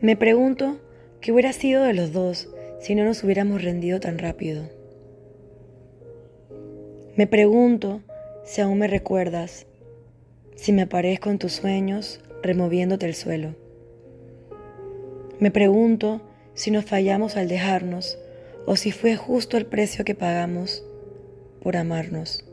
Me pregunto qué hubiera sido de los dos si no nos hubiéramos rendido tan rápido. Me pregunto si aún me recuerdas, si me aparezco en tus sueños removiéndote el suelo. Me pregunto si nos fallamos al dejarnos o si fue justo el precio que pagamos por amarnos.